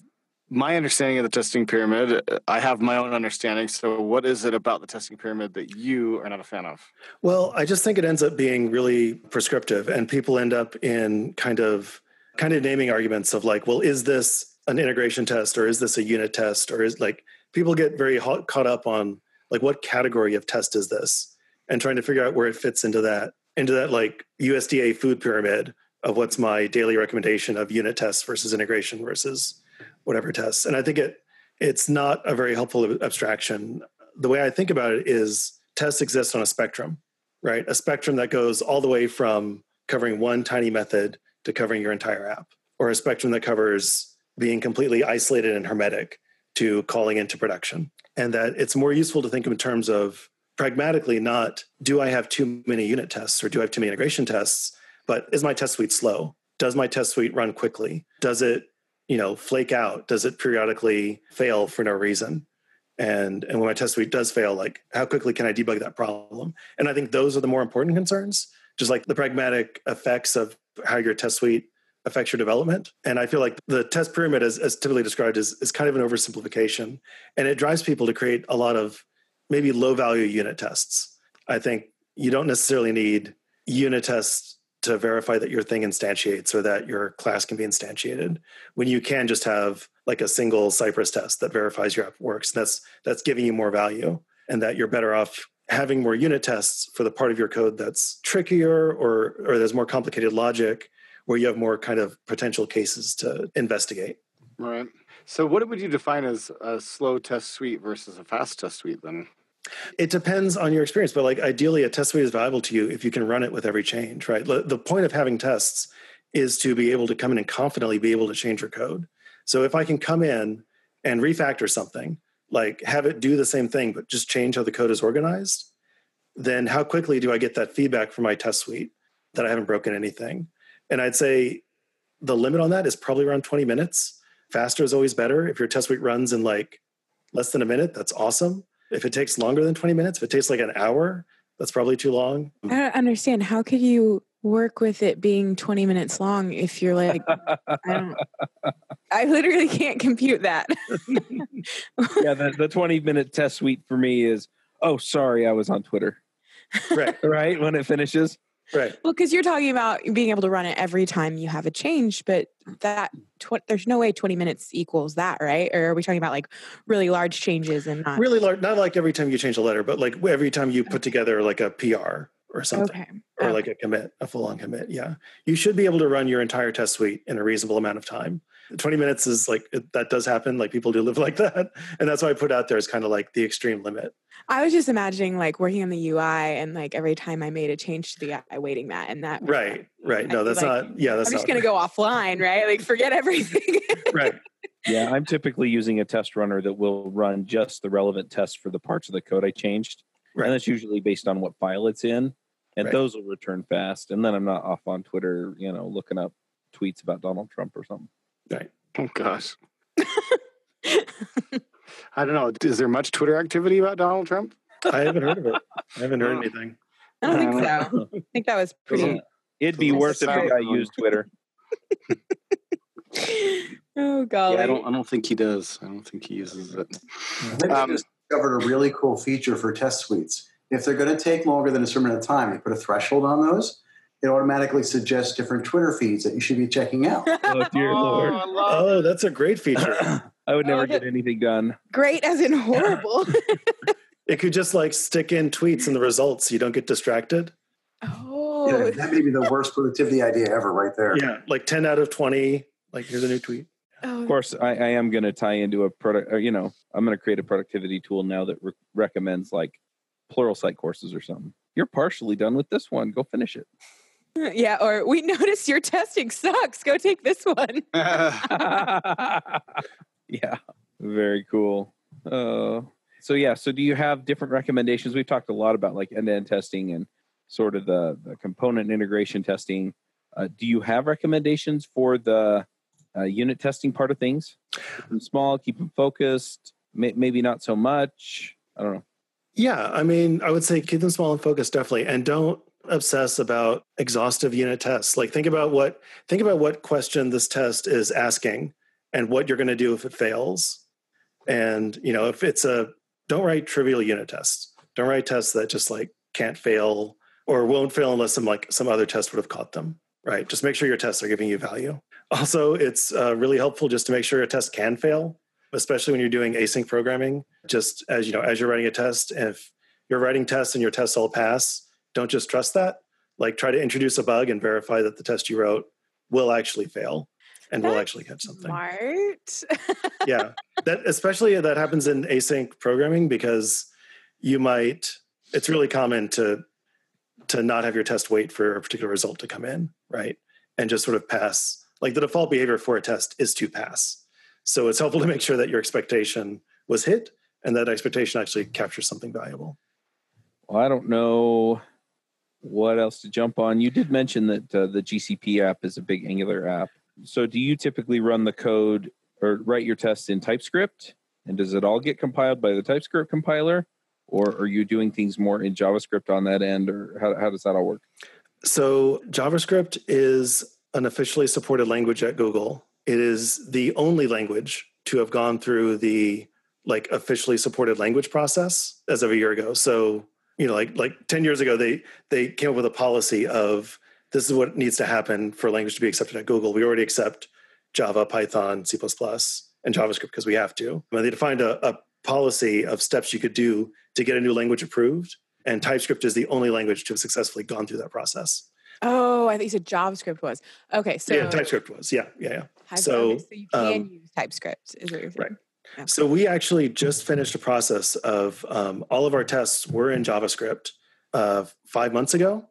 my understanding of the testing pyramid, uh, I have my own understanding. So, what is it about the testing pyramid that you are not a fan of? Well, I just think it ends up being really prescriptive, and people end up in kind of kind of naming arguments of like, well, is this an integration test or is this a unit test or is like people get very hot, caught up on like what category of test is this and trying to figure out where it fits into that into that like USDA food pyramid of what's my daily recommendation of unit tests versus integration versus whatever tests. And I think it it's not a very helpful abstraction. The way I think about it is tests exist on a spectrum, right? A spectrum that goes all the way from covering one tiny method to covering your entire app, or a spectrum that covers being completely isolated and hermetic to calling into production. And that it's more useful to think in terms of pragmatically not do I have too many unit tests or do I have too many integration tests, but is my test suite slow? Does my test suite run quickly? Does it, you know, flake out? Does it periodically fail for no reason? And and when my test suite does fail, like how quickly can I debug that problem? And I think those are the more important concerns, just like the pragmatic effects of how your test suite affects your development. And I feel like the test pyramid, as, as typically described, is, is kind of an oversimplification. And it drives people to create a lot of maybe low value unit tests. I think you don't necessarily need unit tests to verify that your thing instantiates or that your class can be instantiated when you can just have like a single Cypress test that verifies your app works. That's that's giving you more value and that you're better off having more unit tests for the part of your code that's trickier or or there's more complicated logic where you have more kind of potential cases to investigate. Right. So, what would you define as a slow test suite versus a fast test suite then? It depends on your experience, but like ideally, a test suite is valuable to you if you can run it with every change, right? The point of having tests is to be able to come in and confidently be able to change your code. So if I can come in and refactor something, like have it do the same thing, but just change how the code is organized, then how quickly do I get that feedback from my test suite that I haven't broken anything? And I'd say the limit on that is probably around 20 minutes. Faster is always better. If your test suite runs in like less than a minute, that's awesome. If it takes longer than 20 minutes, if it takes like an hour, that's probably too long. I don't understand. How could you work with it being 20 minutes long if you're like, [laughs] I don't, I literally can't compute that. [laughs] yeah, the, the 20 minute test suite for me is, oh, sorry, I was on Twitter. Right. [laughs] right. When it finishes. Right. Well, because you're talking about being able to run it every time you have a change, but that tw- there's no way 20 minutes equals that, right? Or are we talking about like really large changes and not really large? Not like every time you change a letter, but like every time you oh. put together like a PR or something, okay. or okay. like a commit, a full on commit. Yeah, you should be able to run your entire test suite in a reasonable amount of time. 20 minutes is like that does happen. Like people do live [laughs] like that, and that's why I put out there is kind of like the extreme limit. I was just imagining like working on the UI and like every time I made a change to the UI waiting that and that. Right, right. No, that's like, not. Yeah, that's. I'm just not, gonna go offline, right? Like forget [laughs] everything. right. Yeah, I'm typically using a test runner that will run just the relevant tests for the parts of the code I changed, Right. and that's usually based on what file it's in, and Right. those will return fast. And then I'm not off on Twitter, you know, looking up tweets about Donald Trump or something. Right. Oh gosh. [laughs] I don't know. Is there much Twitter activity about Donald Trump? I haven't heard of it. I haven't heard [laughs] anything. I don't think so. I think that was pretty. It'd be Doesn't worse if the sound guy used Twitter. [laughs] Oh golly. Yeah, I don't. I don't think he does. I don't think he uses it. They Um, just discovered a really cool feature for test suites. If they're going to take longer than a certain amount of time, you put a threshold on those. It automatically suggests different Twitter feeds that you should be checking out. [laughs] Oh dear oh, lord! I love Oh, that's a great feature. [clears throat] I would never Oh, get anything done. Great as in horrible. [laughs] it could just like stick in tweets in the results so you don't get distracted. oh. Yeah, that may be the worst productivity idea ever, right there. Yeah, like 10 out of 20. Like, here's a new tweet. oh. Of course, I, I am going to tie into a product. Or, you know, I'm going to create a productivity tool now that re- recommends like Pluralsight courses or something. You're partially done with this one. Go finish it. [laughs] Yeah, or we noticed your testing sucks. Go take this one. [laughs] [laughs] yeah, very cool. Uh, so yeah, so do you have different recommendations? We've talked a lot about like end-to-end testing and sort of the, the component integration testing. Uh, do you have recommendations for the uh, unit testing part of things? Keep them small, keep them focused. May, maybe not so much. I don't know. Yeah, I mean, I would say keep them small and focused definitely, and don't obsess about exhaustive unit tests. Like think about what think about what question this test is asking, and what you're going to do if it fails. And you know, if it's a don't write trivial unit tests. Don't write tests that just like can't fail or won't fail unless some like some other test would have caught them. Right. Just make sure your tests are giving you value. Also, it's uh, really helpful just to make sure a test can fail, especially when you're doing async programming. Just as you know, as you're writing a test, if you're writing tests and your tests all pass, don't just trust that. Like try to introduce a bug and verify that the test you wrote will actually fail and will actually catch something. Smart. [laughs] yeah, that especially that happens in async programming because you might. It's really common to to not have your test wait for a particular result to come in, right? And just sort of pass. Like the default behavior for a test is to pass. So it's helpful to make sure that your expectation was hit and that expectation actually captures something valuable. Well, I don't know what else to jump on. You did mention that uh, the GCP app is a big Angular app. So, do you typically run the code or write your tests in TypeScript? And does it all get compiled by the TypeScript compiler? Or are you doing things more in JavaScript on that end? Or how, how does that all work? So JavaScript is an officially supported language at Google. It is the only language to have gone through the like officially supported language process as of a year ago. So you know, like like ten years ago, they they came up with a policy of this is what needs to happen for language to be accepted at Google. We already accept Java, Python, C++, and JavaScript because we have to. And they defined a, a policy of steps you could do to get a new language approved. And TypeScript is the only language to have successfully gone through that process. Oh, I think you said JavaScript was. Okay, so yeah, TypeScript was. Yeah, yeah, yeah. So, so you can um, use TypeScript, is what you're saying. Right. Okay. So we actually just finished a process of um, all of our tests were in JavaScript uh, five months ago,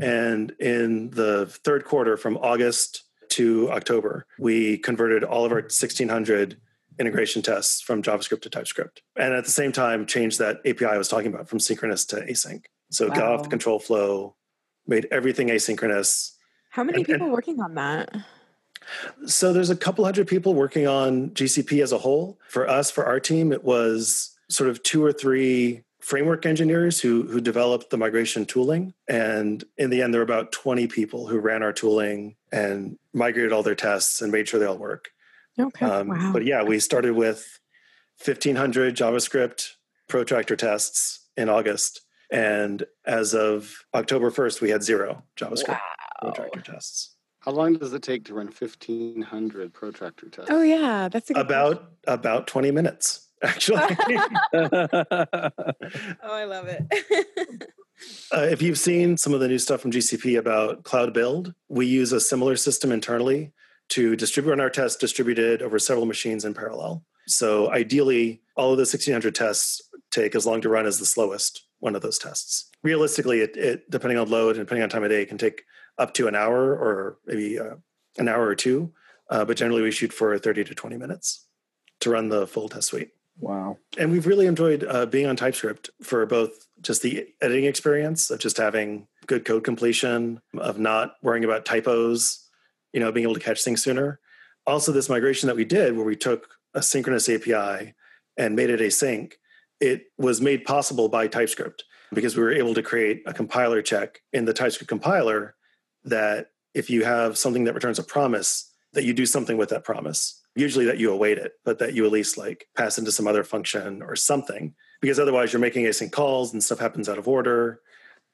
and in the third quarter, from August to October, we converted all of our 1600 integration tests from JavaScript to TypeScript. And at the same time, changed that API I was talking about from synchronous to async. So wow. got off the control flow, made everything asynchronous. How many and, people and, working on that? So there's a couple hundred people working on GCP as a whole. For us, for our team, it was sort of two or three framework engineers who who developed the migration tooling and in the end there were about 20 people who ran our tooling and migrated all their tests and made sure they all work okay um, wow. but yeah we started with 1500 javascript protractor tests in august and as of october 1st we had zero javascript wow. protractor tests how long does it take to run 1500 protractor tests oh yeah that's about question. about 20 minutes [laughs] actually. [laughs] oh, I love it. uh, if you've seen some of the new stuff from GCP about Cloud Build, we use a similar system internally to distribute our tests distributed over several machines in parallel. So ideally, all of the 1600 tests take as long to run as the slowest one of those tests. Realistically, it, it depending on load and depending on time of day, it can take up to an hour or maybe uh, an hour or two. Uh, but generally, we shoot for 30 to 20 minutes to run the full test suite. Wow. And we've really enjoyed uh, being on TypeScript for both just the editing experience of just having good code completion, of not worrying about typos, you know, being able to catch things sooner. Also, this migration that we did where we took a synchronous API and made it async, it was made possible by TypeScript because we were able to create a compiler check in the TypeScript compiler that if you have something that returns a promise, that you do something with that promise usually that you await it, but that you at least like pass into some other function or something, because otherwise you're making async calls and stuff happens out of order.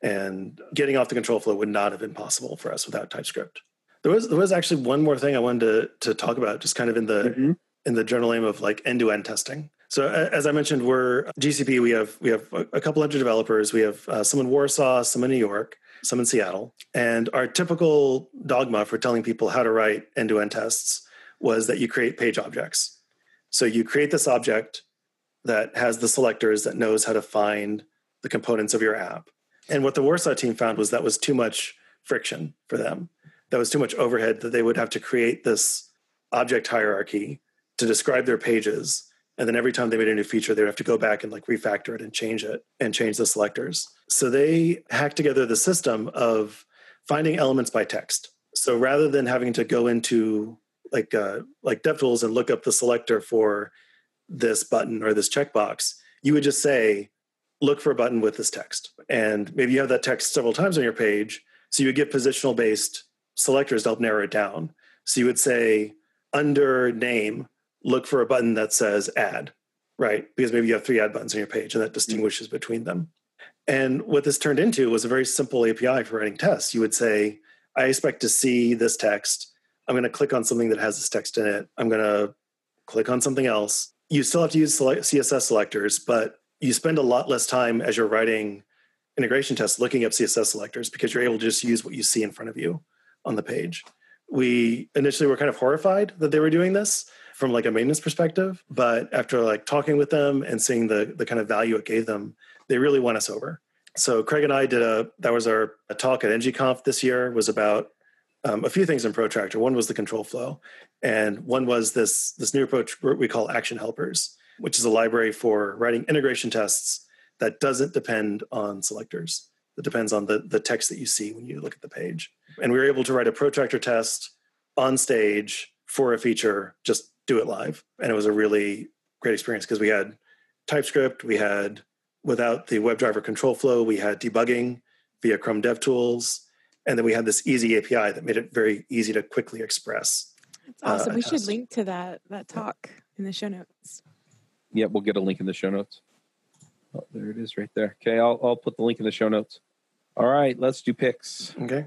And getting off the control flow would not have been possible for us without TypeScript. There was there was actually one more thing I wanted to to talk about, just kind of in the mm-hmm. in the general aim of like end to end testing. So as I mentioned, we're GCP. We have we have a couple hundred developers. We have uh, some in Warsaw, some in New York, some in Seattle. And our typical dogma for telling people how to write end to end tests was that you create page objects. So you create this object that has the selectors that knows how to find the components of your app. And what the Warsaw team found was that was too much friction for them. That was too much overhead that they would have to create this object hierarchy to describe their pages. And then every time they made a new feature, they would have to go back and like refactor it and change it and change the selectors. So they hacked together the system of finding elements by text. So rather than having to go into like uh, like DevTools and look up the selector for this button or this checkbox, you would just say, look for a button with this text. And maybe you have that text several times on your page. So you would get positional based selectors to help narrow it down. So you would say, under name, look for a button that says add, right? Because maybe you have three add buttons on your page and that mm-hmm. distinguishes between them. And what this turned into was a very simple API for writing tests. You would say, I expect to see this text I'm going to click on something that has this text in it. I'm going to click on something else. You still have to use CSS selectors, but you spend a lot less time as you're writing integration tests looking up CSS selectors because you're able to just use what you see in front of you on the page. We initially were kind of horrified that they were doing this from like a maintenance perspective, but after like talking with them and seeing the the kind of value it gave them, they really won us over. So Craig and I did a that was our talk at NGConf this year was about um, a few things in Protractor. One was the control flow, and one was this this new approach we call Action Helpers, which is a library for writing integration tests that doesn't depend on selectors. That depends on the the text that you see when you look at the page. And we were able to write a Protractor test on stage for a feature, just do it live, and it was a really great experience because we had TypeScript, we had without the WebDriver control flow, we had debugging via Chrome DevTools and then we had this easy API that made it very easy to quickly express. That's awesome. Uh, we should link to that that talk in the show notes. Yeah, we'll get a link in the show notes. Oh, there it is right there. Okay, I'll, I'll put the link in the show notes. All right, let's do picks. Okay.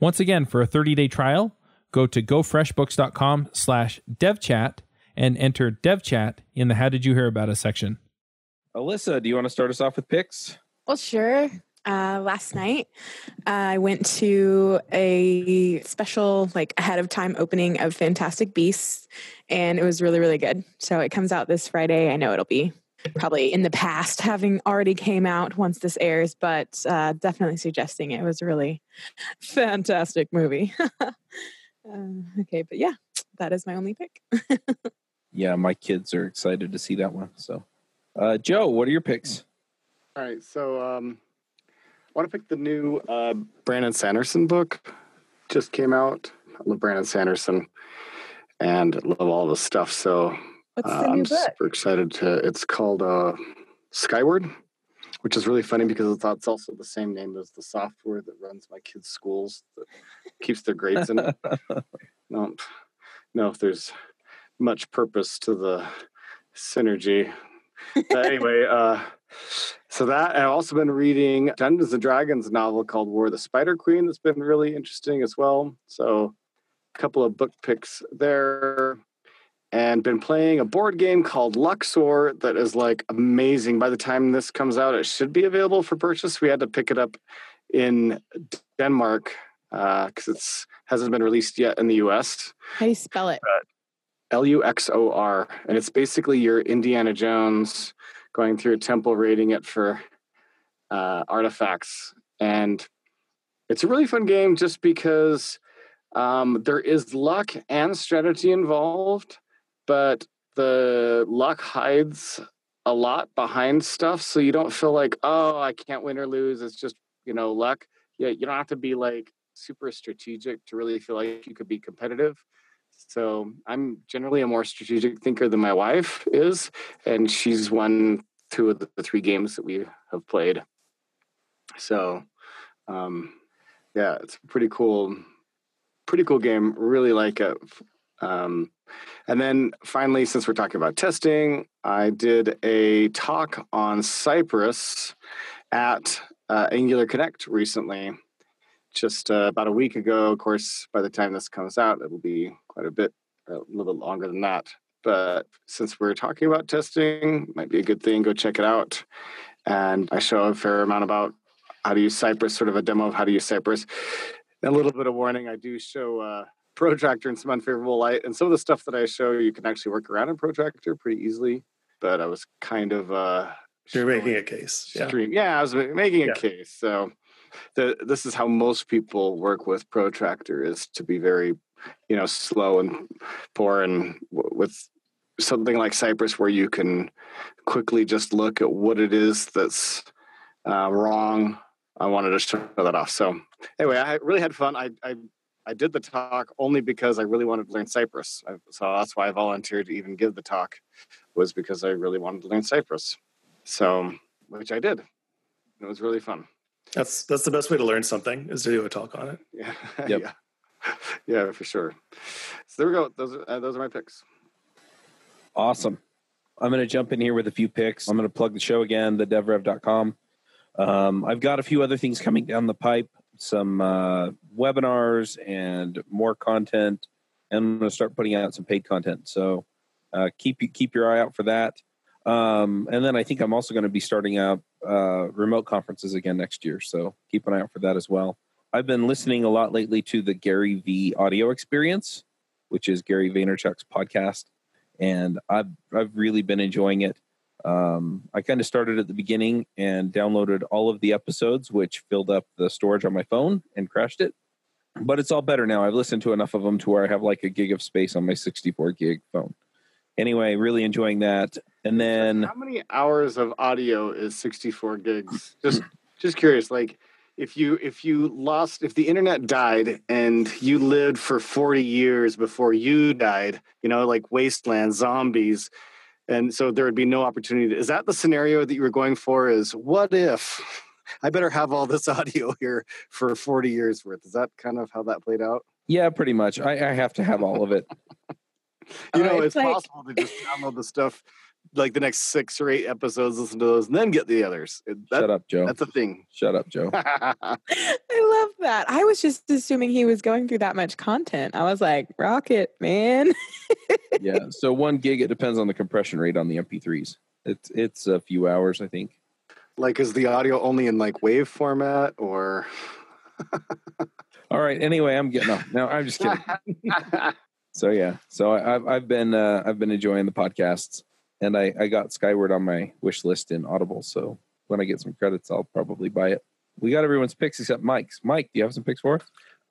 Once again, for a 30 day trial, go to gofreshbooks.com slash devchat and enter devchat in the How Did You Hear About Us section. Alyssa, do you want to start us off with picks? Well, sure. Uh, last night, I went to a special, like ahead of time opening of Fantastic Beasts, and it was really, really good. So it comes out this Friday. I know it'll be probably in the past, having already came out once this airs, but uh, definitely suggesting it was a really fantastic movie. [laughs] uh, okay, but yeah, that is my only pick. [laughs] yeah, my kids are excited to see that one. So, uh, Joe, what are your picks? All right, so um, I want to pick the new uh, Brandon Sanderson book. Just came out. I love Brandon Sanderson and love all the stuff. So What's uh, new I'm book? super excited to. It's called uh, Skyward, which is really funny because it's it's also the same name as the software that runs my kids' schools that keeps their grades in it. [laughs] no, no, if there's much purpose to the synergy. But anyway, [laughs] uh, so that I've also been reading Dungeons and Dragons novel called War of the Spider Queen that's been really interesting as well. So a couple of book picks there. And been playing a board game called Luxor that is like amazing. By the time this comes out, it should be available for purchase. We had to pick it up in Denmark because it hasn't been released yet in the U.S. How do you spell it? L U X O R, and it's basically your Indiana Jones going through a temple, raiding it for uh, artifacts, and it's a really fun game just because um, there is luck and strategy involved, but the luck hides a lot behind stuff, so you don't feel like oh I can't win or lose. It's just you know luck. Yeah, you don't have to be like super strategic to really feel like you could be competitive. So I'm generally a more strategic thinker than my wife is, and she's won two of the three games that we have played. So, um, yeah, it's a pretty cool, pretty cool game. Really like it. Um, and then finally, since we're talking about testing, I did a talk on Cypress at uh, Angular Connect recently just uh, about a week ago. Of course, by the time this comes out, it'll be quite a bit, a little bit longer than that. But since we're talking about testing, might be a good thing. Go check it out. And I show a fair amount about how to use Cypress, sort of a demo of how to use Cypress. And a little bit of warning: I do show uh, Protractor in some unfavorable light, and some of the stuff that I show you can actually work around in Protractor pretty easily. But I was kind of uh, You're making a case. Yeah. Yeah, I was making a Yeah. case. So the this is how most people work with protractor is to be very, you know, slow and poor and w- with something like Cypress where you can quickly just look at what it is that's uh, wrong. I wanted to show that off. So anyway, I really had fun. I, I I did the talk only because I really wanted to learn Cypress. I, so that's why I volunteered to even give the talk was because I really wanted to learn Cypress. So which I did. It was really fun. That's that's the best way to learn something is to do a talk on it. Yeah, [laughs] Yep. yeah, yeah, for sure. So there we go. Those are, uh, those are my picks. Awesome. I'm going to jump in here with a few picks. I'm going to plug the show again, thedevrev.com. Um, I've got a few other things coming down the pipe, some uh, webinars and more content. And I'm going to start putting out some paid content. So uh, keep keep your eye out for that. Um, and then I think I'm also going to be starting out uh, remote conferences again next year. So keep an eye out for that as well. I've been listening a lot lately to the GaryVee audio experience, which is Gary Vaynerchuk's podcast. And I've, I've really been enjoying it. Um, I kind of started at the beginning and downloaded all of the episodes, which filled up the storage on my phone and crashed it. But it's all better now. I've listened to enough of them to where I have like a gig of space on my 64 gig phone. Anyway, really enjoying that. And then how many hours of audio is 64 gigs? [clears throat] Just just curious, like if you if you lost if the internet died and you lived for 40 years before you died, you know, like wasteland zombies, and so there would be no opportunity. Is that the scenario that you were going for? Is what if [laughs] I better have all this [laughs] audio here for 40 years worth? Is that kind of how that played out? Yeah, pretty much. I, I have to have all of it. [laughs] you know, Uh, it's, it's like- possible to just download the stuff like the next six or eight episodes, listen to those, and then get the others. That- Shut up, Joe. That's a thing. Shut up, Joe. [laughs] I love that. I was just assuming he was going through that much content. I was like, rocket, man. [laughs] yeah. So one gig, it depends on the compression rate on the MP3s. It's it's a few hours, I think. like, is the audio only in like wave format or? All right. Anyway, I'm getting off. No, I'm just kidding. [laughs] So yeah. So I, I've I've been uh, I've been enjoying the podcasts, and I I got Skyward on my wish list in Audible. So when I get some credits, I'll probably buy it. We got everyone's picks except Mike's. Mike, do you have some picks for us?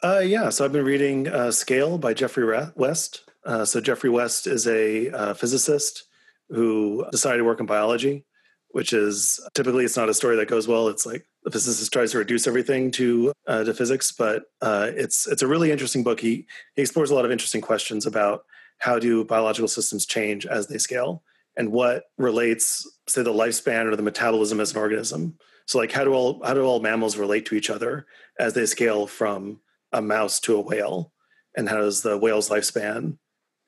Uh, yeah, so I've been reading uh, Scale by Geoffrey West. Uh, so Geoffrey West is a uh, physicist who decided to work in biology, which is typically it's not a story that goes well. It's like the physicist tries to reduce everything to uh, to physics, but uh, it's it's a really interesting book. He he explores a lot of interesting questions about how do biological systems change as they scale, and what relates, say, the lifespan or the metabolism as an organism. So, like, how do all how do all mammals relate to each other as they scale from a mouse to a whale, and how does the whale's lifespan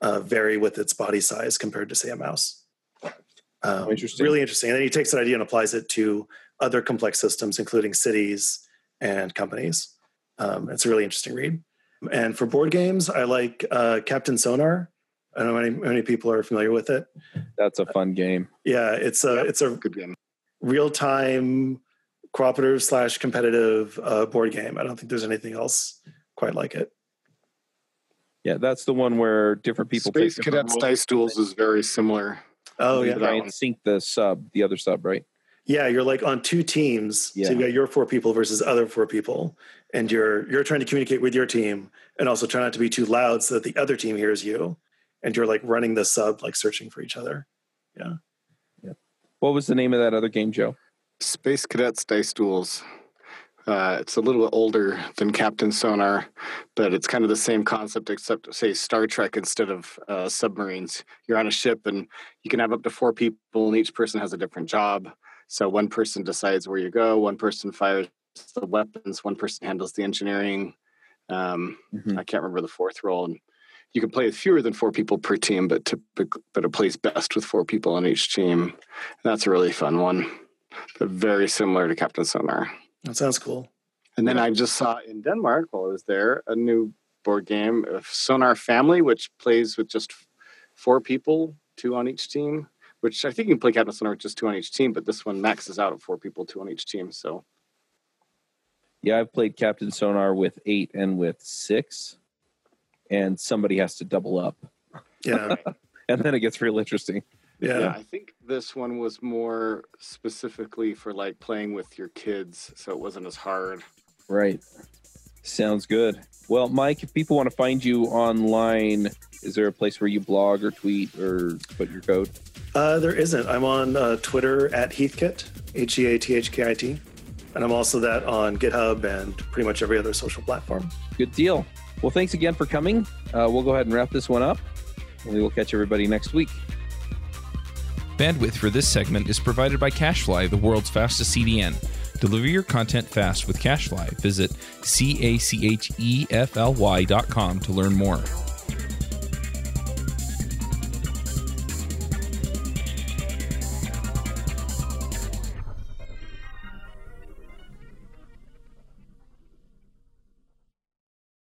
uh, vary with its body size compared to, say, a mouse? Um, interesting. Really interesting. And then he takes that idea and applies it to other complex systems, including cities and companies. Um, it's a really interesting read. And for board games, I like uh, Captain Sonar. I don't know how many, how many people are familiar with it. That's a fun game. Yeah, it's a it's a Good game. real time cooperative slash competitive uh, board game. I don't think there's anything else quite like it. Yeah, that's the one where different people Space take different Cadets. Dice Duels is very similar. Oh yeah, that Try one. and sync the sub, the other sub, right? yeah. You're like on two teams. Yeah. So you've got your four people versus other four people, and you're you're trying to communicate with your team, and also try not to be too loud so that the other team hears you. And you're like running the sub, like searching for each other. Yeah. Yeah. What was the name of that other game, Joe? Space Cadets Dice Duels. Uh, it's a little older than Captain Sonar, but it's kind of the same concept, except say Star Trek instead of uh, submarines. You're on a ship, and you can have up to four people, and each person has a different job. So one person decides where you go, one person fires the weapons, one person handles the engineering. Um, Mhm. I can't remember the fourth role, and you can play with fewer than four people per team, but typically, but it plays best with four people on each team. And that's a really fun one, but very similar to Captain Sonar. That sounds cool. And then I just saw in Denmark while I was there a new board game of Sonar Family, which plays with just four people, two on each team. Which I think you can play Captain Sonar with just two on each team, but this one maxes out at four people, two on each team. So Yeah, I've played Captain Sonar with eight and with six, and somebody has to double up, Yeah, [laughs] and then it gets real interesting. yeah. yeah, I think this one was more specifically for like playing with your kids, so it wasn't as hard. Right. Sounds good. Well, Mike, if people want to find you online, is there a place where you blog or tweet or put your code? Uh, there isn't. I'm on uh, Twitter at Heathkit, H E A T H K I T. And I'm also that on GitHub and pretty much every other social platform. Good deal. Well, thanks again for coming. Uh, we'll go ahead and wrap this one up. And we will catch everybody next week. Bandwidth for this segment is provided by CacheFly, the world's fastest CDN. Deliver your content fast with CacheFly. Visit C A C H E F L Y dot com to learn more.